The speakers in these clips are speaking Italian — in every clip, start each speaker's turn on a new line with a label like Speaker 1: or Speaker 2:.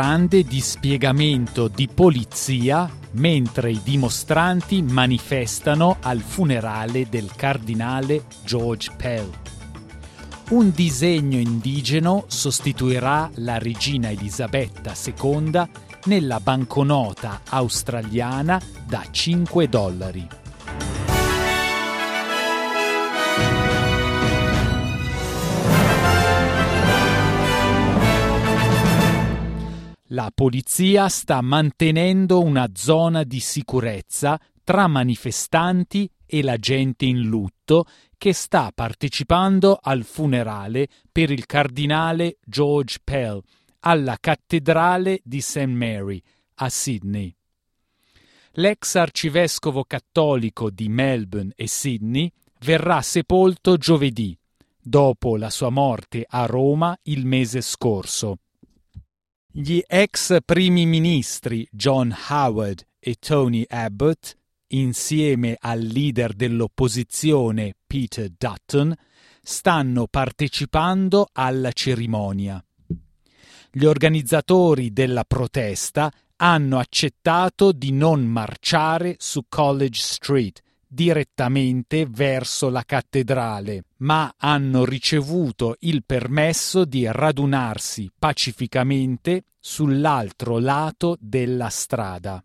Speaker 1: grande dispiegamento di polizia mentre i dimostranti manifestano al funerale del cardinale George Pell. Un disegno indigeno sostituirà la regina Elisabetta II nella banconota australiana da 5 dollari. La polizia sta mantenendo una zona di sicurezza tra manifestanti e la gente in lutto che sta partecipando al funerale per il cardinale George Pell alla cattedrale di St. Mary a Sydney. L'ex arcivescovo cattolico di Melbourne e Sydney verrà sepolto giovedì, dopo la sua morte a Roma il mese scorso. Gli ex primi ministri John Howard e Tony Abbott, insieme al leader dell'opposizione Peter Dutton, stanno partecipando alla cerimonia. Gli organizzatori della protesta hanno accettato di non marciare su College Street direttamente verso la cattedrale, ma hanno ricevuto il permesso di radunarsi pacificamente sull'altro lato della strada.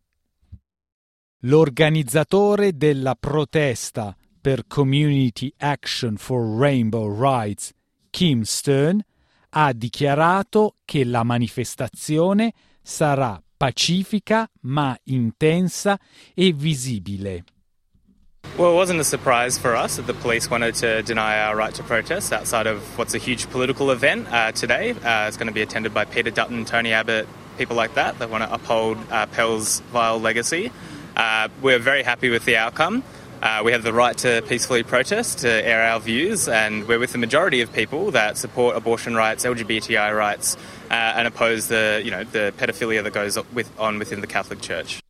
Speaker 1: L'organizzatore della protesta per Community Action for Rainbow Rights, Kim Stern, ha dichiarato che la manifestazione sarà pacifica ma intensa e visibile.
Speaker 2: Well, it wasn't a surprise for us that the police wanted to deny our right to protest outside of what's a huge political event uh, today. Uh, it's going to be attended by Peter Dutton, Tony Abbott, people like that that want to uphold uh, Pell's vile legacy. Uh, we're very happy with the outcome. Uh, we have the right to peacefully protest, to air our views, and we're with the majority of people that support abortion rights, LGBTI rights, uh, and oppose the, you know, the pedophilia that goes with, on within the Catholic Church.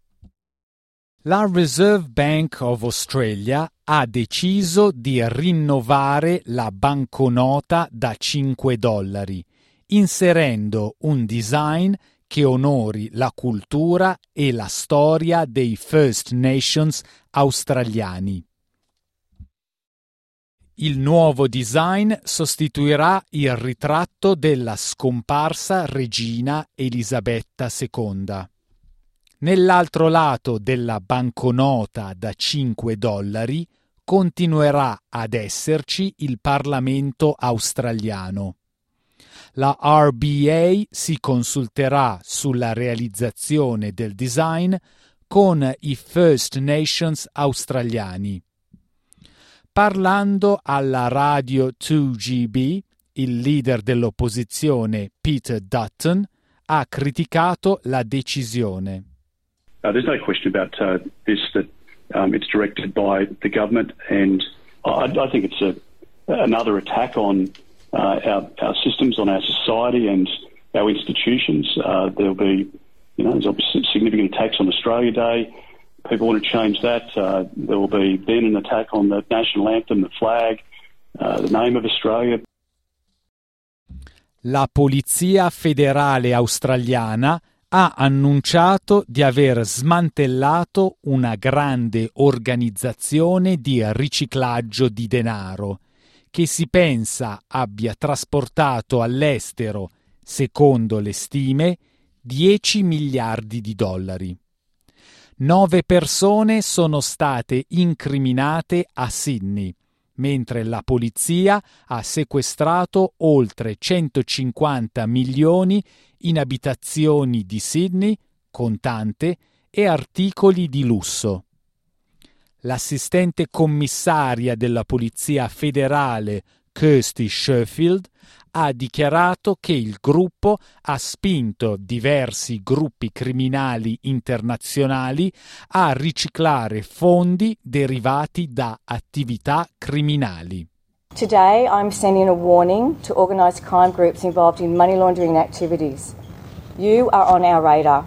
Speaker 1: La Reserve Bank of Australia ha deciso di rinnovare la banconota da 5 dollari, inserendo un design che onori la cultura e la storia dei First Nations australiani. Il nuovo design sostituirà il ritratto della scomparsa regina Elisabetta II. Nell'altro lato della banconota da 5 dollari continuerà ad esserci il Parlamento australiano. La RBA si consulterà sulla realizzazione del design con i First Nations australiani. Parlando alla radio 2GB, il leader dell'opposizione Peter Dutton ha criticato la decisione.
Speaker 3: Uh, there's no question about uh, this that um, it's directed by the government, and I, I think it's a, another attack on uh, our, our, systems, on our society, and our institutions. Uh, there'll be, you know, there's obviously significant attacks on Australia Day. People want to change that. Uh, there will be then an attack on the national anthem, the flag, uh, the name of Australia.
Speaker 1: La Polizia Federale Australiana ha annunciato di aver smantellato una grande organizzazione di riciclaggio di denaro che si pensa abbia trasportato all'estero, secondo le stime, 10 miliardi di dollari. Nove persone sono state incriminate a Sydney, mentre la polizia ha sequestrato oltre 150 milioni in abitazioni di Sydney, contante e articoli di lusso. L'assistente commissaria della Polizia federale Kirsty Sheffield ha dichiarato che il gruppo ha spinto diversi gruppi criminali internazionali a riciclare fondi derivati da attività criminali.
Speaker 4: Today I'm sending a warning to organised crime groups involved in money laundering activities. You are on our radar.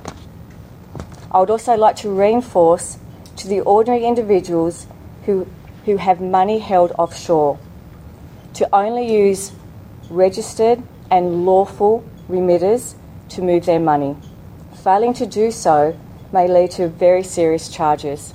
Speaker 4: I would also like to reinforce to the ordinary individuals who, who have money held offshore to only use registered and lawful remitters to move their money. Failing to do so may lead to very serious charges.